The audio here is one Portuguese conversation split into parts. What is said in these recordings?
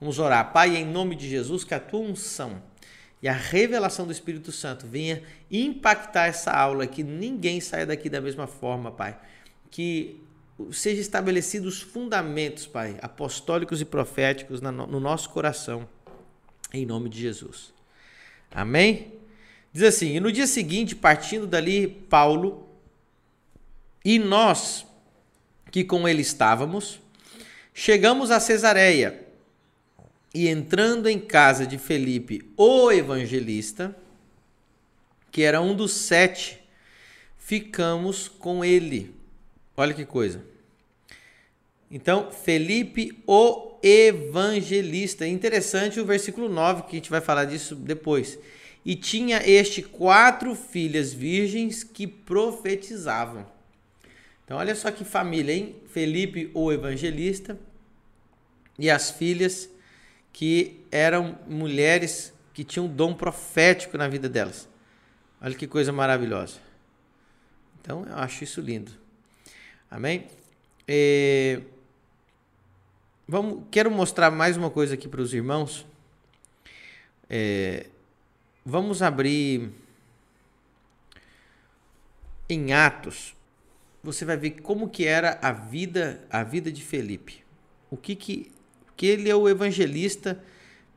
Vamos orar. Pai, em nome de Jesus, que a tua unção e a revelação do Espírito Santo venha impactar essa aula, que ninguém saia daqui da mesma forma, Pai. Que seja estabelecidos os fundamentos, Pai, apostólicos e proféticos no nosso coração, em nome de Jesus. Amém? Diz assim: e no dia seguinte, partindo dali, Paulo e nós que com ele estávamos, chegamos a Cesareia e entrando em casa de Felipe, o evangelista, que era um dos sete, ficamos com ele. Olha que coisa. Então, Felipe, o evangelista. Interessante o versículo 9, que a gente vai falar disso depois. E tinha este quatro filhas virgens que profetizavam. Então, olha só que família, hein? Felipe, o evangelista, e as filhas que eram mulheres que tinham dom profético na vida delas. Olha que coisa maravilhosa. Então, eu acho isso lindo. Amém? É... Vamos, quero mostrar mais uma coisa aqui para os irmãos. É... Vamos abrir em Atos. Você vai ver como que era a vida, a vida de Felipe. O que que que ele é o evangelista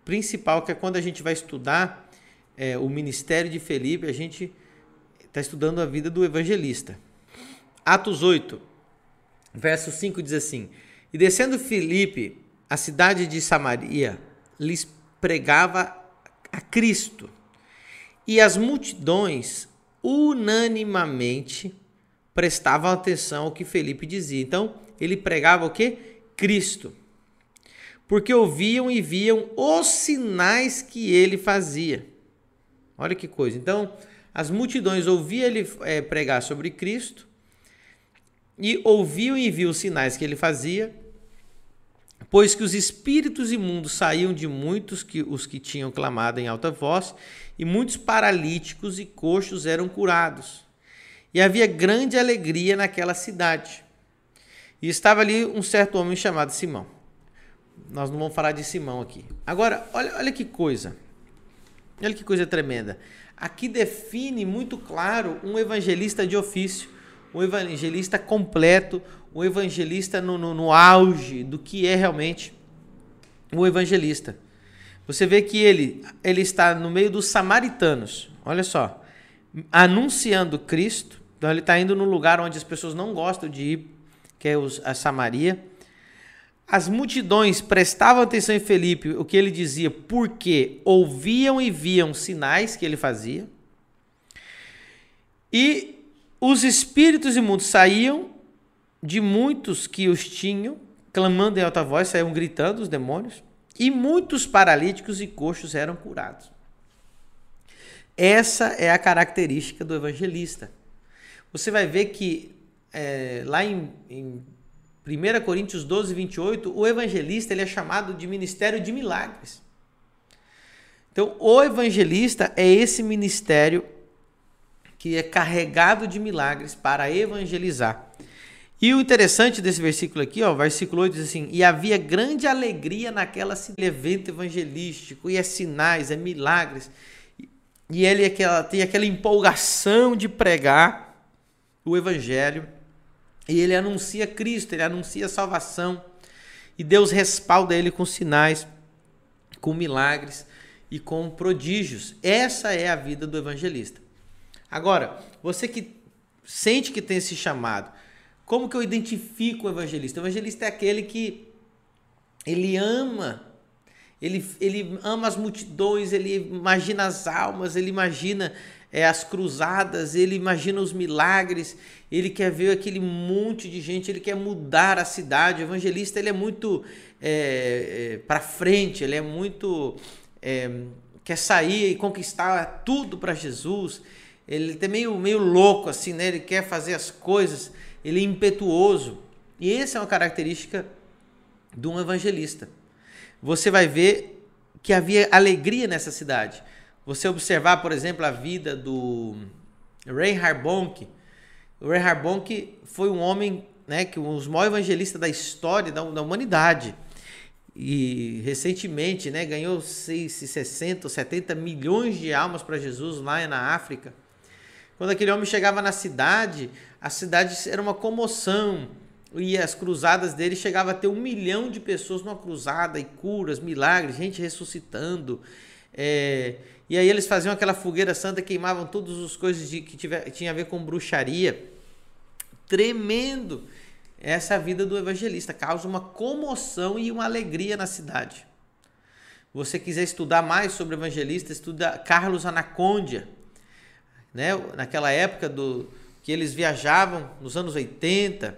principal, que é quando a gente vai estudar é, o ministério de Felipe, a gente está estudando a vida do evangelista. Atos 8, verso 5 diz assim: E descendo Felipe, a cidade de Samaria, lhes pregava a Cristo. E as multidões unanimamente prestavam atenção ao que Felipe dizia. Então, ele pregava o que? Cristo porque ouviam e viam os sinais que ele fazia. Olha que coisa. Então, as multidões ouviam ele é, pregar sobre Cristo e ouviam e viam os sinais que ele fazia, pois que os espíritos imundos saíam de muitos que os que tinham clamado em alta voz, e muitos paralíticos e coxos eram curados. E havia grande alegria naquela cidade. E estava ali um certo homem chamado Simão nós não vamos falar de Simão aqui. Agora, olha, olha que coisa. Olha que coisa tremenda. Aqui define muito claro um evangelista de ofício, um evangelista completo, um evangelista no, no, no auge do que é realmente o evangelista. Você vê que ele, ele está no meio dos samaritanos. Olha só. Anunciando Cristo. Então ele está indo num lugar onde as pessoas não gostam de ir, que é os, a Samaria as multidões prestavam atenção em Felipe, o que ele dizia, porque ouviam e viam sinais que ele fazia. E os espíritos imundos saíam de muitos que os tinham, clamando em alta voz, saíam gritando os demônios, e muitos paralíticos e coxos eram curados. Essa é a característica do evangelista. Você vai ver que é, lá em, em 1 Coríntios 12, 28, o evangelista ele é chamado de ministério de milagres. Então, o evangelista é esse ministério que é carregado de milagres para evangelizar. E o interessante desse versículo aqui, ó, versículo 8 diz assim: E havia grande alegria naquela evento evangelístico, e é sinais, é milagres. E ele é aquela, tem aquela empolgação de pregar o evangelho e ele anuncia Cristo, ele anuncia salvação. E Deus respalda ele com sinais, com milagres e com prodígios. Essa é a vida do evangelista. Agora, você que sente que tem esse chamado, como que eu identifico o evangelista? O evangelista é aquele que ele ama, ele, ele ama as multidões, ele imagina as almas, ele imagina é, as cruzadas, ele imagina os milagres, ele quer ver aquele monte de gente, ele quer mudar a cidade. O evangelista ele é muito é, é, para frente, ele é muito é, quer sair e conquistar tudo para Jesus. Ele é meio, meio louco assim, né? Ele quer fazer as coisas, ele é impetuoso. E essa é uma característica de um evangelista. Você vai ver que havia alegria nessa cidade. Você observar, por exemplo, a vida do Ray Harbonk. O Ray Harbonk foi um homem, né, que um dos maiores evangelistas da história da, da humanidade. e recentemente né, ganhou 60, 70 milhões de almas para Jesus lá na África. Quando aquele homem chegava na cidade, a cidade era uma comoção. E as cruzadas dele chegava a ter um milhão de pessoas numa cruzada, e curas, milagres, gente ressuscitando. É, e aí eles faziam aquela fogueira santa, queimavam todas as coisas de, que tiver, tinha a ver com bruxaria. Tremendo essa vida do evangelista, causa uma comoção e uma alegria na cidade. Você quiser estudar mais sobre evangelista, estuda Carlos Anacondia, né? Naquela época do que eles viajavam nos anos 80,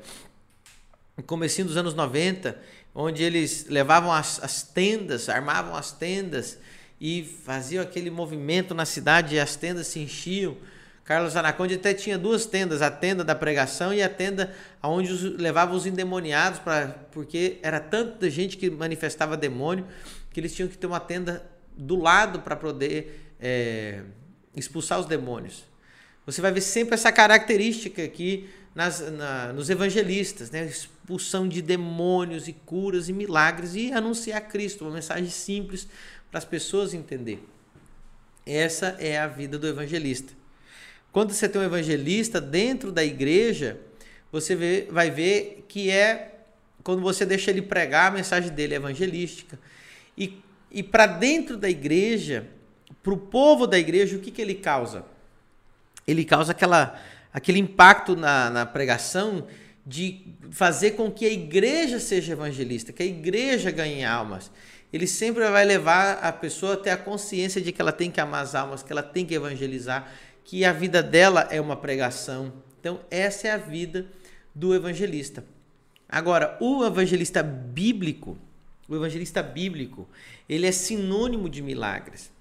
no comecinho dos anos 90, onde eles levavam as, as tendas, armavam as tendas e faziam aquele movimento na cidade e as tendas se enchiam Carlos Anaconde até tinha duas tendas, a tenda da pregação e a tenda onde os, levava os endemoniados, pra, porque era tanta gente que manifestava demônio que eles tinham que ter uma tenda do lado para poder é, expulsar os demônios. Você vai ver sempre essa característica aqui nas, na, nos evangelistas, né? expulsão de demônios e curas e milagres e anunciar Cristo, uma mensagem simples para as pessoas entender. Essa é a vida do evangelista. Quando você tem um evangelista dentro da igreja, você vê, vai ver que é quando você deixa ele pregar, a mensagem dele é evangelística. E, e para dentro da igreja, para o povo da igreja, o que, que ele causa? Ele causa aquela, aquele impacto na, na pregação de fazer com que a igreja seja evangelista, que a igreja ganhe almas. Ele sempre vai levar a pessoa até a consciência de que ela tem que amar as almas, que ela tem que evangelizar, que a vida dela é uma pregação. Então, essa é a vida do evangelista. Agora, o evangelista bíblico, o evangelista bíblico, ele é sinônimo de milagres.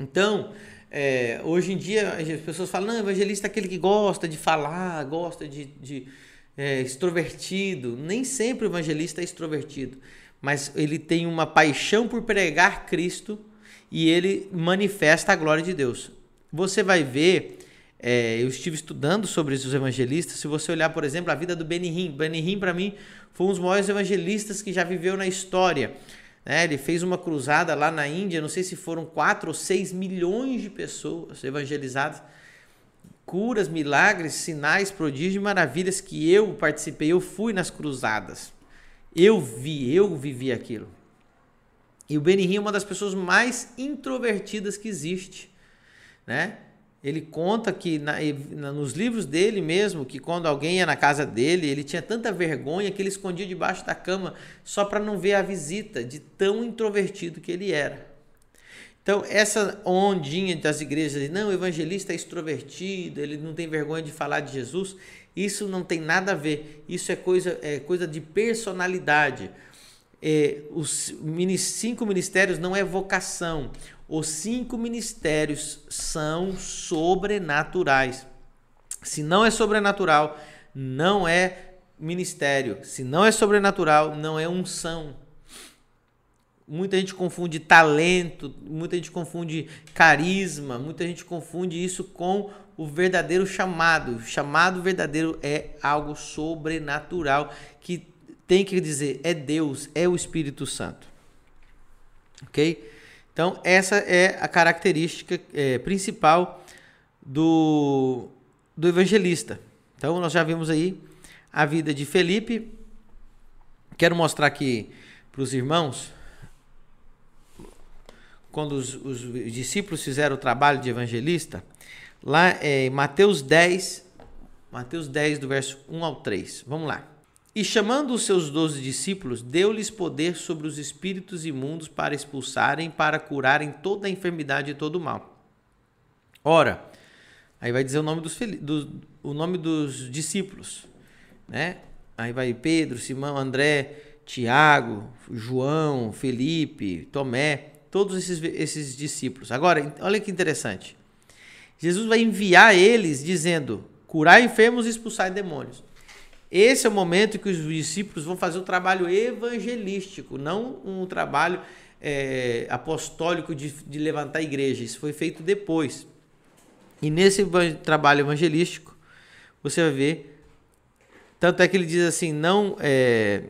Então, é, hoje em dia as pessoas falam, não, evangelista é aquele que gosta de falar, gosta de, de é, extrovertido. Nem sempre o evangelista é extrovertido, mas ele tem uma paixão por pregar Cristo e ele manifesta a glória de Deus você vai ver, é, eu estive estudando sobre os evangelistas, se você olhar, por exemplo, a vida do Benihim, Benihim para mim foi um dos maiores evangelistas que já viveu na história. Né? Ele fez uma cruzada lá na Índia, não sei se foram 4 ou 6 milhões de pessoas evangelizadas. Curas, milagres, sinais, prodígios e maravilhas que eu participei, eu fui nas cruzadas. Eu vi, eu vivi aquilo. E o Benihim é uma das pessoas mais introvertidas que existe né? Ele conta que na, nos livros dele mesmo, que quando alguém ia na casa dele, ele tinha tanta vergonha que ele escondia debaixo da cama só para não ver a visita, de tão introvertido que ele era. Então, essa ondinha das igrejas, não, o evangelista é extrovertido, ele não tem vergonha de falar de Jesus, isso não tem nada a ver. Isso é coisa, é coisa de personalidade. É, os cinco ministérios não é vocação. Os cinco ministérios são sobrenaturais. Se não é sobrenatural, não é ministério. Se não é sobrenatural, não é unção. Muita gente confunde talento, muita gente confunde carisma, muita gente confunde isso com o verdadeiro chamado. O chamado verdadeiro é algo sobrenatural que tem que dizer é Deus, é o Espírito Santo. Ok? Então, essa é a característica é, principal do, do evangelista. Então, nós já vimos aí a vida de Felipe. Quero mostrar aqui para os irmãos, quando os, os, discípulos fizeram o trabalho de evangelista, lá é, em Mateus 10, Mateus 10, do verso 1 ao 3. Vamos lá. E chamando os seus doze discípulos, deu-lhes poder sobre os espíritos imundos para expulsarem, para curarem toda a enfermidade e todo o mal. Ora, aí vai dizer o nome dos, do, o nome dos discípulos, né? Aí vai Pedro, Simão, André, Tiago, João, Felipe, Tomé, todos esses, esses discípulos. Agora, olha que interessante. Jesus vai enviar eles dizendo: curar enfermos e expulsar demônios. Esse é o momento que os discípulos vão fazer o trabalho evangelístico, não um trabalho é, apostólico de, de levantar a igreja. Isso foi feito depois. E nesse trabalho evangelístico, você vai ver. Tanto é que ele diz assim: não. É,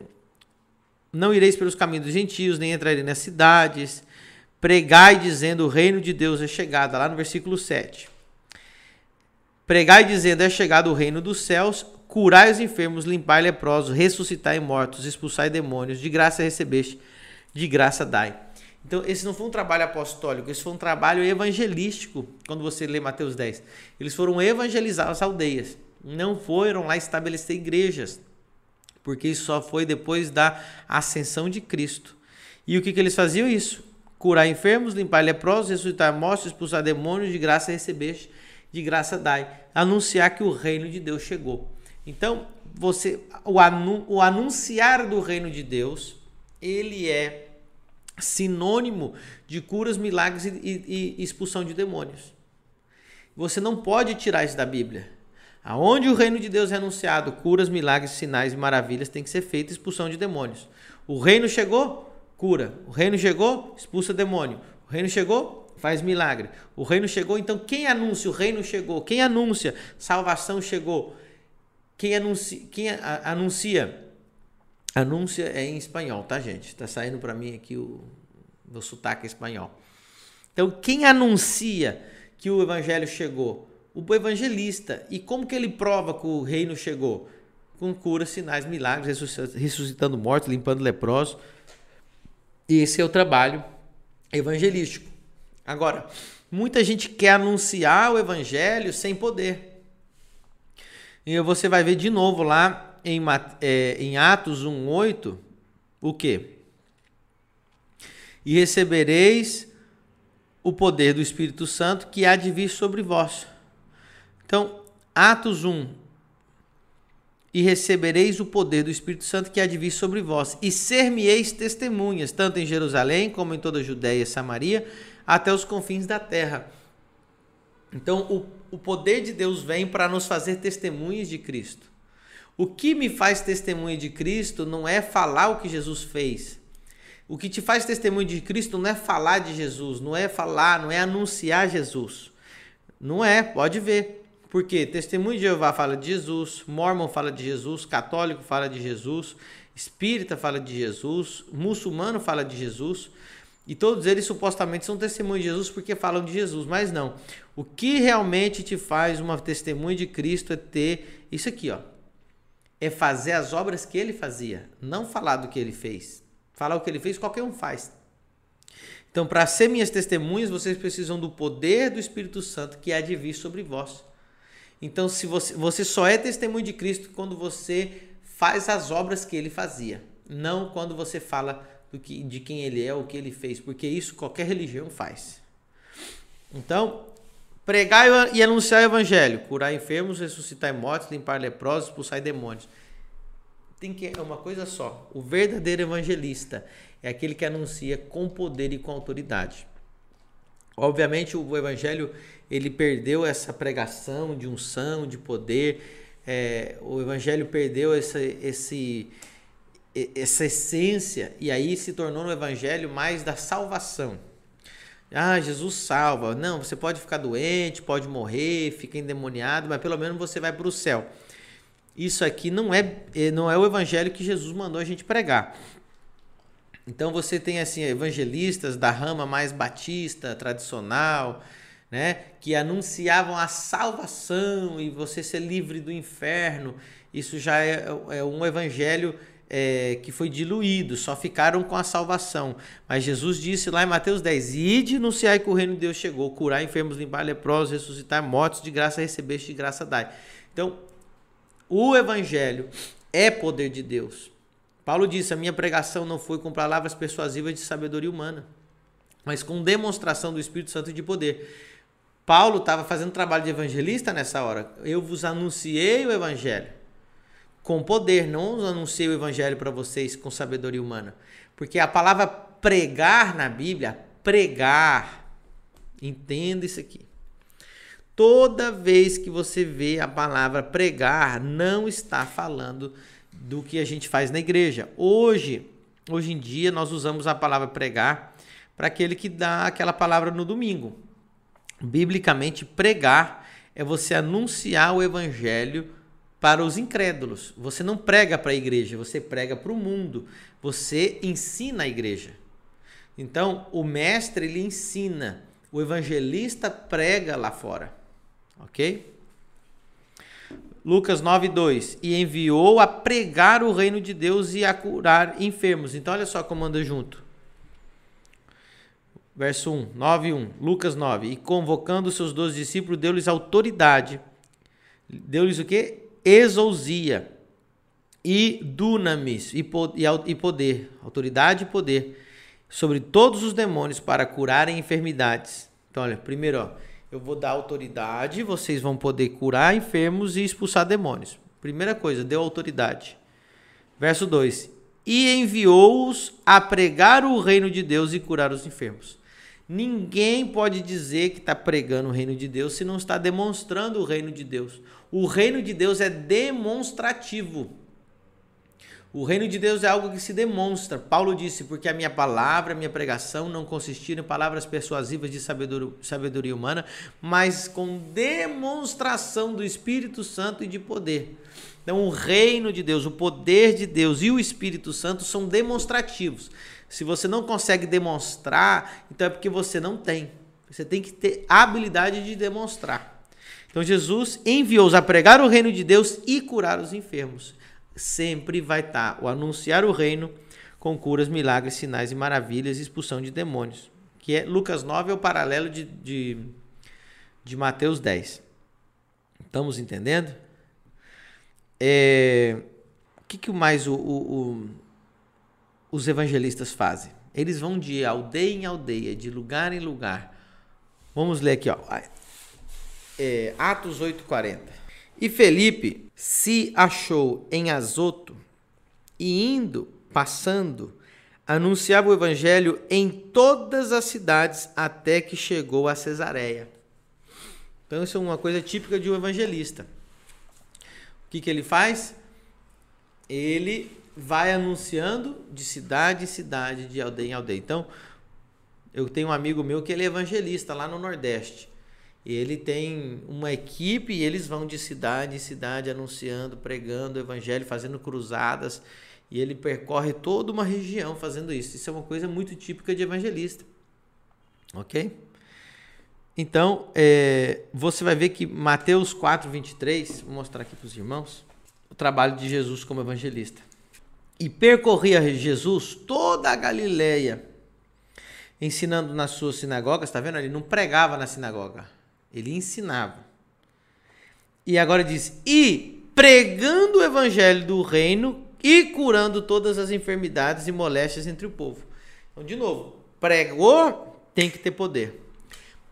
Não ireis pelos caminhos dos gentios, nem entrareis nas cidades. Pregai dizendo: O reino de Deus é chegado. Lá no versículo 7. Pregai dizendo: É chegado o reino dos céus. Curai os enfermos, limpai leprosos, ressuscitai mortos, expulsai demônios. De graça recebeste, de graça dai. Então, esse não foi um trabalho apostólico, esse foi um trabalho evangelístico, quando você lê Mateus 10. Eles foram evangelizar as aldeias, não foram lá estabelecer igrejas, porque isso só foi depois da ascensão de Cristo. E o que, que eles faziam? Isso: curar enfermos, limpar leprosos, ressuscitar mortos, expulsar demônios, de graça recebeste, de graça dai. Anunciar que o reino de Deus chegou. Então, você, o, anu, o anunciar do reino de Deus, ele é sinônimo de curas, milagres e, e, e expulsão de demônios. Você não pode tirar isso da Bíblia. Aonde o reino de Deus é anunciado, curas, milagres, sinais e maravilhas tem que ser feita expulsão de demônios. O reino chegou, cura. O reino chegou, expulsa demônio. O reino chegou, faz milagre. O reino chegou, então quem anuncia o reino chegou? Quem anuncia salvação chegou? Quem anuncia, quem anuncia Anúncia é em espanhol, tá, gente? Tá saindo para mim aqui o meu sotaque espanhol. Então, quem anuncia que o evangelho chegou? O evangelista. E como que ele prova que o reino chegou? Com curas, sinais, milagres, ressuscitando mortos, limpando leprosos. Esse é o trabalho evangelístico. Agora, muita gente quer anunciar o evangelho sem poder. E você vai ver de novo lá em, é, em Atos 1,8 o que? E recebereis o poder do Espírito Santo que há de vir sobre vós. Então, Atos 1. E recebereis o poder do Espírito Santo que há de vir sobre vós, e ser-me-eis testemunhas, tanto em Jerusalém como em toda a Judéia e Samaria, até os confins da terra. Então, o, o poder de Deus vem para nos fazer testemunhas de Cristo. O que me faz testemunha de Cristo não é falar o que Jesus fez. O que te faz testemunha de Cristo não é falar de Jesus, não é falar, não é anunciar Jesus. Não é, pode ver. Porque testemunho de Jeová fala de Jesus, Mormon fala de Jesus, católico fala de Jesus, espírita fala de Jesus, muçulmano fala de Jesus. E todos eles supostamente são testemunhos de Jesus porque falam de Jesus, mas não. O que realmente te faz uma testemunha de Cristo é ter isso aqui, ó é fazer as obras que ele fazia, não falar do que ele fez. Falar o que ele fez, qualquer um faz. Então, para ser minhas testemunhas, vocês precisam do poder do Espírito Santo que há de vir sobre vós. Então, se você, você só é testemunho de Cristo quando você faz as obras que ele fazia, não quando você fala do que, de quem ele é, o que ele fez, porque isso qualquer religião faz. Então, Pregar e anunciar o evangelho, curar enfermos, ressuscitar mortos, limpar leprosos, expulsar demônios. Tem que é uma coisa só. O verdadeiro evangelista é aquele que anuncia com poder e com autoridade. Obviamente o evangelho ele perdeu essa pregação de unção, de poder. É, o evangelho perdeu essa, esse, essa essência e aí se tornou no evangelho mais da salvação. Ah, Jesus salva. Não, você pode ficar doente, pode morrer, fica endemoniado, mas pelo menos você vai para o céu. Isso aqui não é, é, não é o evangelho que Jesus mandou a gente pregar. Então você tem assim evangelistas da rama mais batista, tradicional, né, que anunciavam a salvação e você ser livre do inferno. Isso já é, é um evangelho é, que foi diluído, só ficaram com a salvação. Mas Jesus disse lá em Mateus 10: Ide anunciai que o reino de Deus chegou, curar enfermos, limpar leprosos, ressuscitar mortos, de graça recebeste, de graça dai. Então, o evangelho é poder de Deus. Paulo disse: A minha pregação não foi com palavras persuasivas de sabedoria humana, mas com demonstração do Espírito Santo de poder. Paulo estava fazendo trabalho de evangelista nessa hora. Eu vos anunciei o evangelho com poder, não anunciei o evangelho para vocês com sabedoria humana. Porque a palavra pregar na Bíblia, pregar, entenda isso aqui. Toda vez que você vê a palavra pregar, não está falando do que a gente faz na igreja. Hoje, hoje em dia, nós usamos a palavra pregar para aquele que dá aquela palavra no domingo. Biblicamente, pregar é você anunciar o evangelho para os incrédulos. Você não prega para a igreja, você prega para o mundo. Você ensina a igreja. Então, o mestre ele ensina, o evangelista prega lá fora. OK? Lucas 9:2 e enviou a pregar o reino de Deus e a curar enfermos. Então olha só como anda junto. Verso 1, 9 1, Lucas 9. E convocando seus doze discípulos, deu-lhes autoridade. Deu-lhes o que? Exousia e dunamis e poder, autoridade e poder sobre todos os demônios para curarem enfermidades. Então, olha, primeiro, ó, eu vou dar autoridade, vocês vão poder curar enfermos e expulsar demônios. Primeira coisa, deu autoridade. Verso 2: E enviou-os a pregar o reino de Deus e curar os enfermos. Ninguém pode dizer que está pregando o reino de Deus se não está demonstrando o reino de Deus. O reino de Deus é demonstrativo. O reino de Deus é algo que se demonstra. Paulo disse: Porque a minha palavra, a minha pregação não consistiram em palavras persuasivas de sabedoria, humana, mas com demonstração do Espírito Santo e de poder. Então, o reino de Deus, o poder de Deus e o Espírito Santo são demonstrativos. Se você não consegue demonstrar, então é porque você não tem. Você tem que ter habilidade de demonstrar. Então, Jesus enviou-os a pregar o reino de Deus e curar os enfermos sempre vai estar tá o anunciar o reino com curas, milagres, sinais e maravilhas expulsão de demônios. Que é Lucas 9 é o paralelo de, de, de Mateus 10. Estamos entendendo? É, o que, que mais o, o, os evangelistas fazem? Eles vão de aldeia em aldeia, de lugar em lugar. Vamos ler aqui, ó. É, Atos 8,40. E Felipe se achou em Azoto e indo, passando, anunciava o evangelho em todas as cidades até que chegou a Cesareia. Então isso é uma coisa típica de um evangelista. O que, que ele faz? Ele vai anunciando de cidade em cidade, de aldeia em aldeia. Então, eu tenho um amigo meu que ele é evangelista lá no Nordeste. Ele tem uma equipe e eles vão de cidade em cidade anunciando, pregando o evangelho, fazendo cruzadas. E ele percorre toda uma região fazendo isso. Isso é uma coisa muito típica de evangelista. Ok? Então, é, você vai ver que Mateus 4, 23, vou mostrar aqui para os irmãos, o trabalho de Jesus como evangelista. E percorria Jesus toda a Galileia, ensinando nas suas sinagogas, está vendo? Ele não pregava na sinagoga, ele ensinava. E agora diz: e pregando o evangelho do reino e curando todas as enfermidades e moléstias entre o povo. Então, de novo, pregou, tem que ter poder.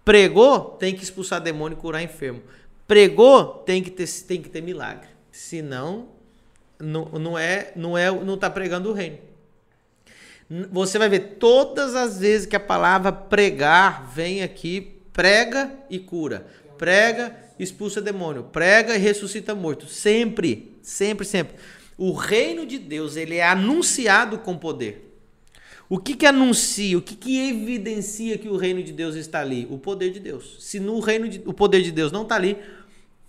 Pregou, tem que expulsar demônio e curar enfermo. Pregou, tem que ter, tem que ter milagre. Senão, não, não é, não é, não está pregando o reino. Você vai ver todas as vezes que a palavra pregar vem aqui prega e cura. Prega, expulsa demônio. Prega e ressuscita morto. Sempre, sempre, sempre. O reino de Deus, ele é anunciado com poder. O que que anuncia, o que que evidencia que o reino de Deus está ali? O poder de Deus. Se no reino de, o poder de Deus não está ali,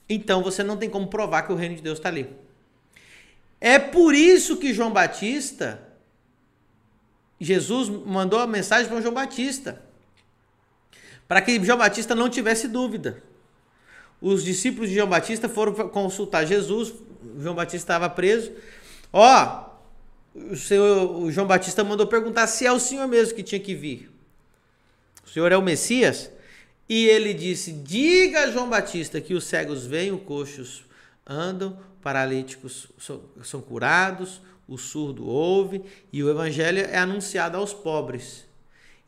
então você não tem como provar que o reino de Deus está ali. É por isso que João Batista, Jesus mandou a mensagem para João Batista para que João Batista não tivesse dúvida. Os discípulos de João Batista foram consultar Jesus, João Batista estava preso. Ó, o, senhor, o João Batista mandou perguntar se é o senhor mesmo que tinha que vir. O senhor é o Messias? E ele disse: Diga a João Batista que os cegos veem, os coxos andam, paralíticos são, curados, o surdo ouve, e o evangelho é anunciado aos pobres.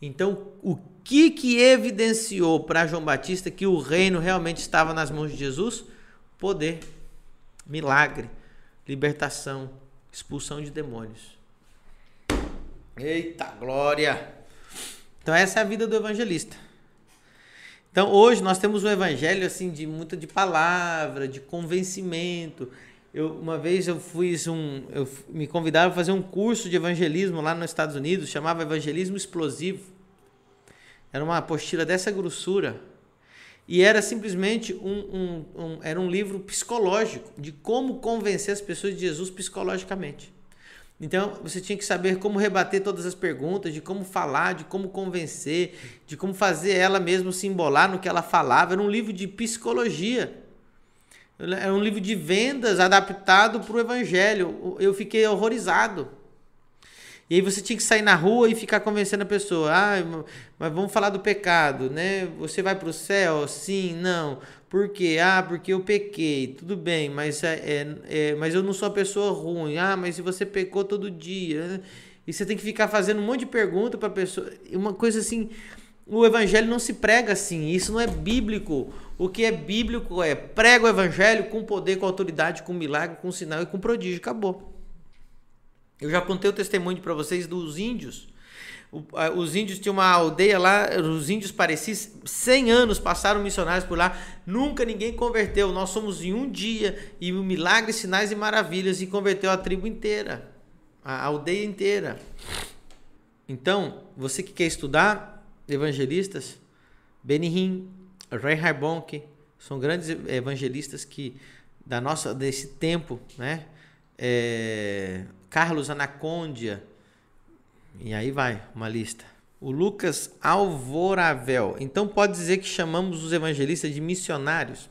Então, o que que evidenciou para João Batista que o reino realmente estava nas mãos de Jesus? Poder, milagre, libertação, expulsão de demônios. Eita glória! Então essa é a vida do evangelista. Então hoje nós temos um evangelho assim de muita de palavra, de convencimento. Eu, uma vez eu fiz um, eu me convidaram a fazer um curso de evangelismo lá nos Estados Unidos, chamava Evangelismo Explosivo. Era uma apostila dessa grossura. E era simplesmente um, um, um, era um livro psicológico de como convencer as pessoas de Jesus psicologicamente. Então você tinha que saber como rebater todas as perguntas, de como falar, de como convencer, de como fazer ela mesmo se embolar no que ela falava. Era um livro de psicologia. Era um livro de vendas adaptado para o evangelho. Eu fiquei horrorizado. E aí você tinha que sair na rua e ficar convencendo a pessoa. Ah, mas vamos falar do pecado, né? Você vai para o céu? Sim, não. Por quê? Ah, porque eu pequei. Tudo bem, mas, é, é, é mas eu não sou uma pessoa ruim. Ah, mas se você pecou todo dia. Né? E você tem que ficar fazendo um monte de pergunta para pessoa. Uma coisa assim. O evangelho não se prega assim. Isso não é bíblico. O que é bíblico é prega o evangelho com poder, com autoridade, com milagre, com sinal e com prodígio. Acabou. Eu já contei o testemunho para vocês dos índios. Os índios tinham uma aldeia lá, os índios pareciam 100 anos passaram missionários por lá, nunca ninguém converteu. Nós somos em um dia e milagres, sinais e maravilhas e converteu a tribo inteira, a aldeia inteira. Então, você que quer estudar evangelistas, Benihim, Reinhard Bonk, são grandes evangelistas que da nossa desse tempo, né? É, Carlos Anacondia, e aí vai uma lista. O Lucas Alvoravel. Então pode dizer que chamamos os evangelistas de missionários.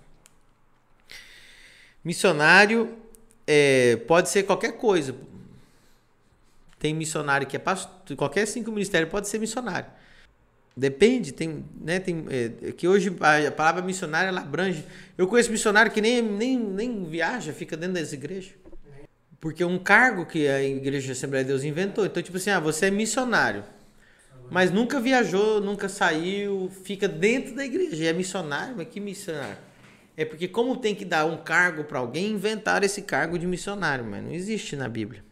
Missionário é, pode ser qualquer coisa. Tem missionário que é pastor, qualquer cinco ministérios pode ser missionário. Depende, tem, né, tem é, que hoje a palavra missionário ela abrange. Eu conheço missionário que nem, nem, nem viaja, fica dentro das igrejas. Porque é um cargo que a Igreja Assembleia de Deus inventou. Então, tipo assim, ah, você é missionário. Mas nunca viajou, nunca saiu, fica dentro da igreja. E é missionário, mas que missionário? É porque como tem que dar um cargo para alguém, inventaram esse cargo de missionário, mas não existe na Bíblia.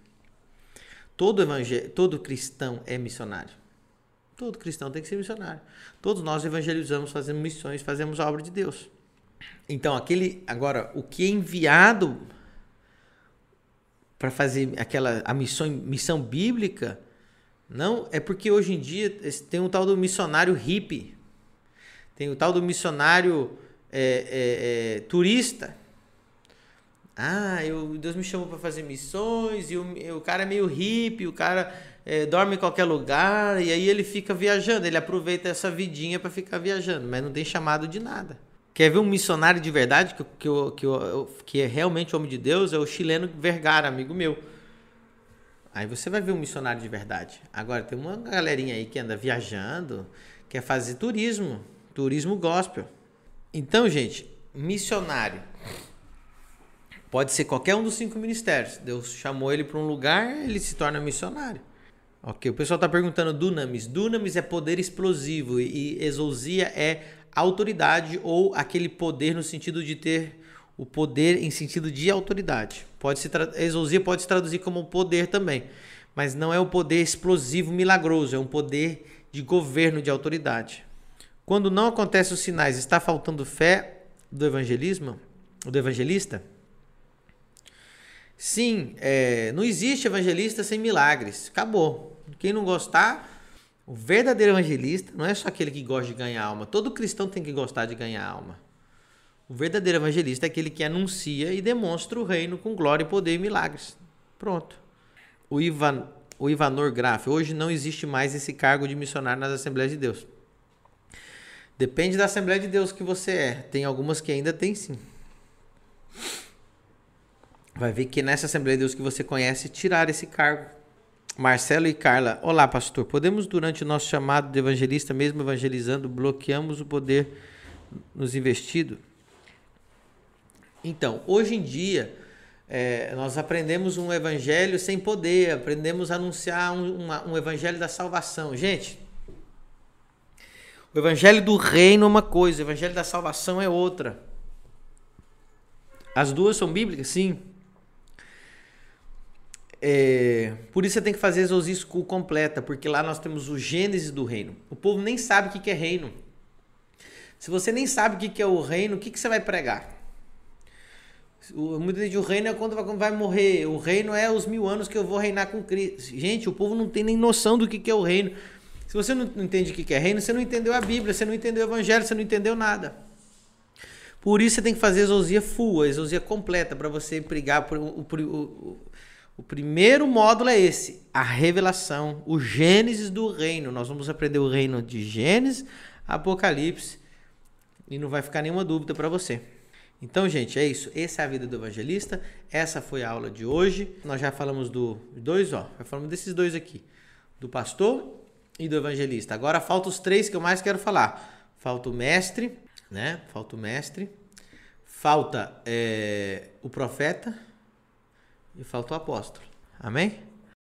Todo evangel... todo cristão é missionário. Todo cristão tem que ser missionário. Todos nós evangelizamos, fazemos missões, fazemos a obra de Deus. Então, aquele agora o que é enviado para fazer aquela a missão, missão bíblica. Não, é porque hoje em dia tem um tal do missionário hippie, tem o tal do missionário é, é, é, turista. Ah, eu, Deus me chamou para fazer missões e o, o cara é meio hippie, o cara é, dorme em qualquer lugar e aí ele fica viajando, ele aproveita essa vidinha para ficar viajando, mas não tem chamado de nada. Quer ver um missionário de verdade, que, que, que, que é realmente homem de Deus? É o chileno Vergara, amigo meu. Aí você vai ver um missionário de verdade. Agora, tem uma galerinha aí que anda viajando, quer fazer turismo, turismo gospel. Então, gente, missionário pode ser qualquer um dos cinco ministérios. Deus chamou ele para um lugar, ele se torna missionário. Ok, o pessoal está perguntando dunamis. Dunamis é poder explosivo e exousia é autoridade ou aquele poder no sentido de ter o poder em sentido de autoridade. Pode se exousia pode se traduzir como poder também, mas não é o poder explosivo milagroso, é um poder de governo de autoridade. Quando não acontecem os sinais, está faltando fé do evangelismo, do evangelista? Sim, é, não existe evangelista sem milagres. Acabou. Quem não gostar, o verdadeiro evangelista não é só aquele que gosta de ganhar alma. Todo cristão tem que gostar de ganhar alma. O verdadeiro evangelista é aquele que anuncia e demonstra o reino com glória, poder e milagres. Pronto. O, Ivan, o Ivanor Graff. Hoje não existe mais esse cargo de missionário nas Assembleias de Deus. Depende da Assembleia de Deus que você é. Tem algumas que ainda tem sim. Vai ver que nessa Assembleia de Deus que você conhece, tirar esse cargo. Marcelo e Carla, olá pastor, podemos durante o nosso chamado de evangelista, mesmo evangelizando, bloqueamos o poder nos investido? Então, hoje em dia, é, nós aprendemos um evangelho sem poder, aprendemos a anunciar um, uma, um evangelho da salvação. Gente, o evangelho do reino é uma coisa, o evangelho da salvação é outra. As duas são bíblicas? Sim. É, por isso você tem que fazer Exousia School completa, porque lá nós temos o gênese do reino. O povo nem sabe o que é reino. Se você nem sabe o que é o reino, o que você vai pregar? Gente, o reino é quando vai morrer. O reino é os mil anos que eu vou reinar com Cristo. Gente, o povo não tem nem noção do que é o reino. Se você não entende o que é reino, você não entendeu a Bíblia, você não entendeu o Evangelho, você não entendeu nada. Por isso você tem que fazer a exousia full, a exousia completa, para você pregar. O, o, o, o primeiro módulo é esse, a revelação, o Gênesis do reino. Nós vamos aprender o reino de Gênesis, Apocalipse, e não vai ficar nenhuma dúvida para você. Então, gente, é isso. Essa é a vida do evangelista. Essa foi a aula de hoje. Nós já falamos do dois, ó. Já falamos desses dois aqui, do pastor e do evangelista. Agora falta os três que eu mais quero falar. Falta o mestre, né? Falta o mestre. Falta é, o profeta e falta o apóstolo. Amém?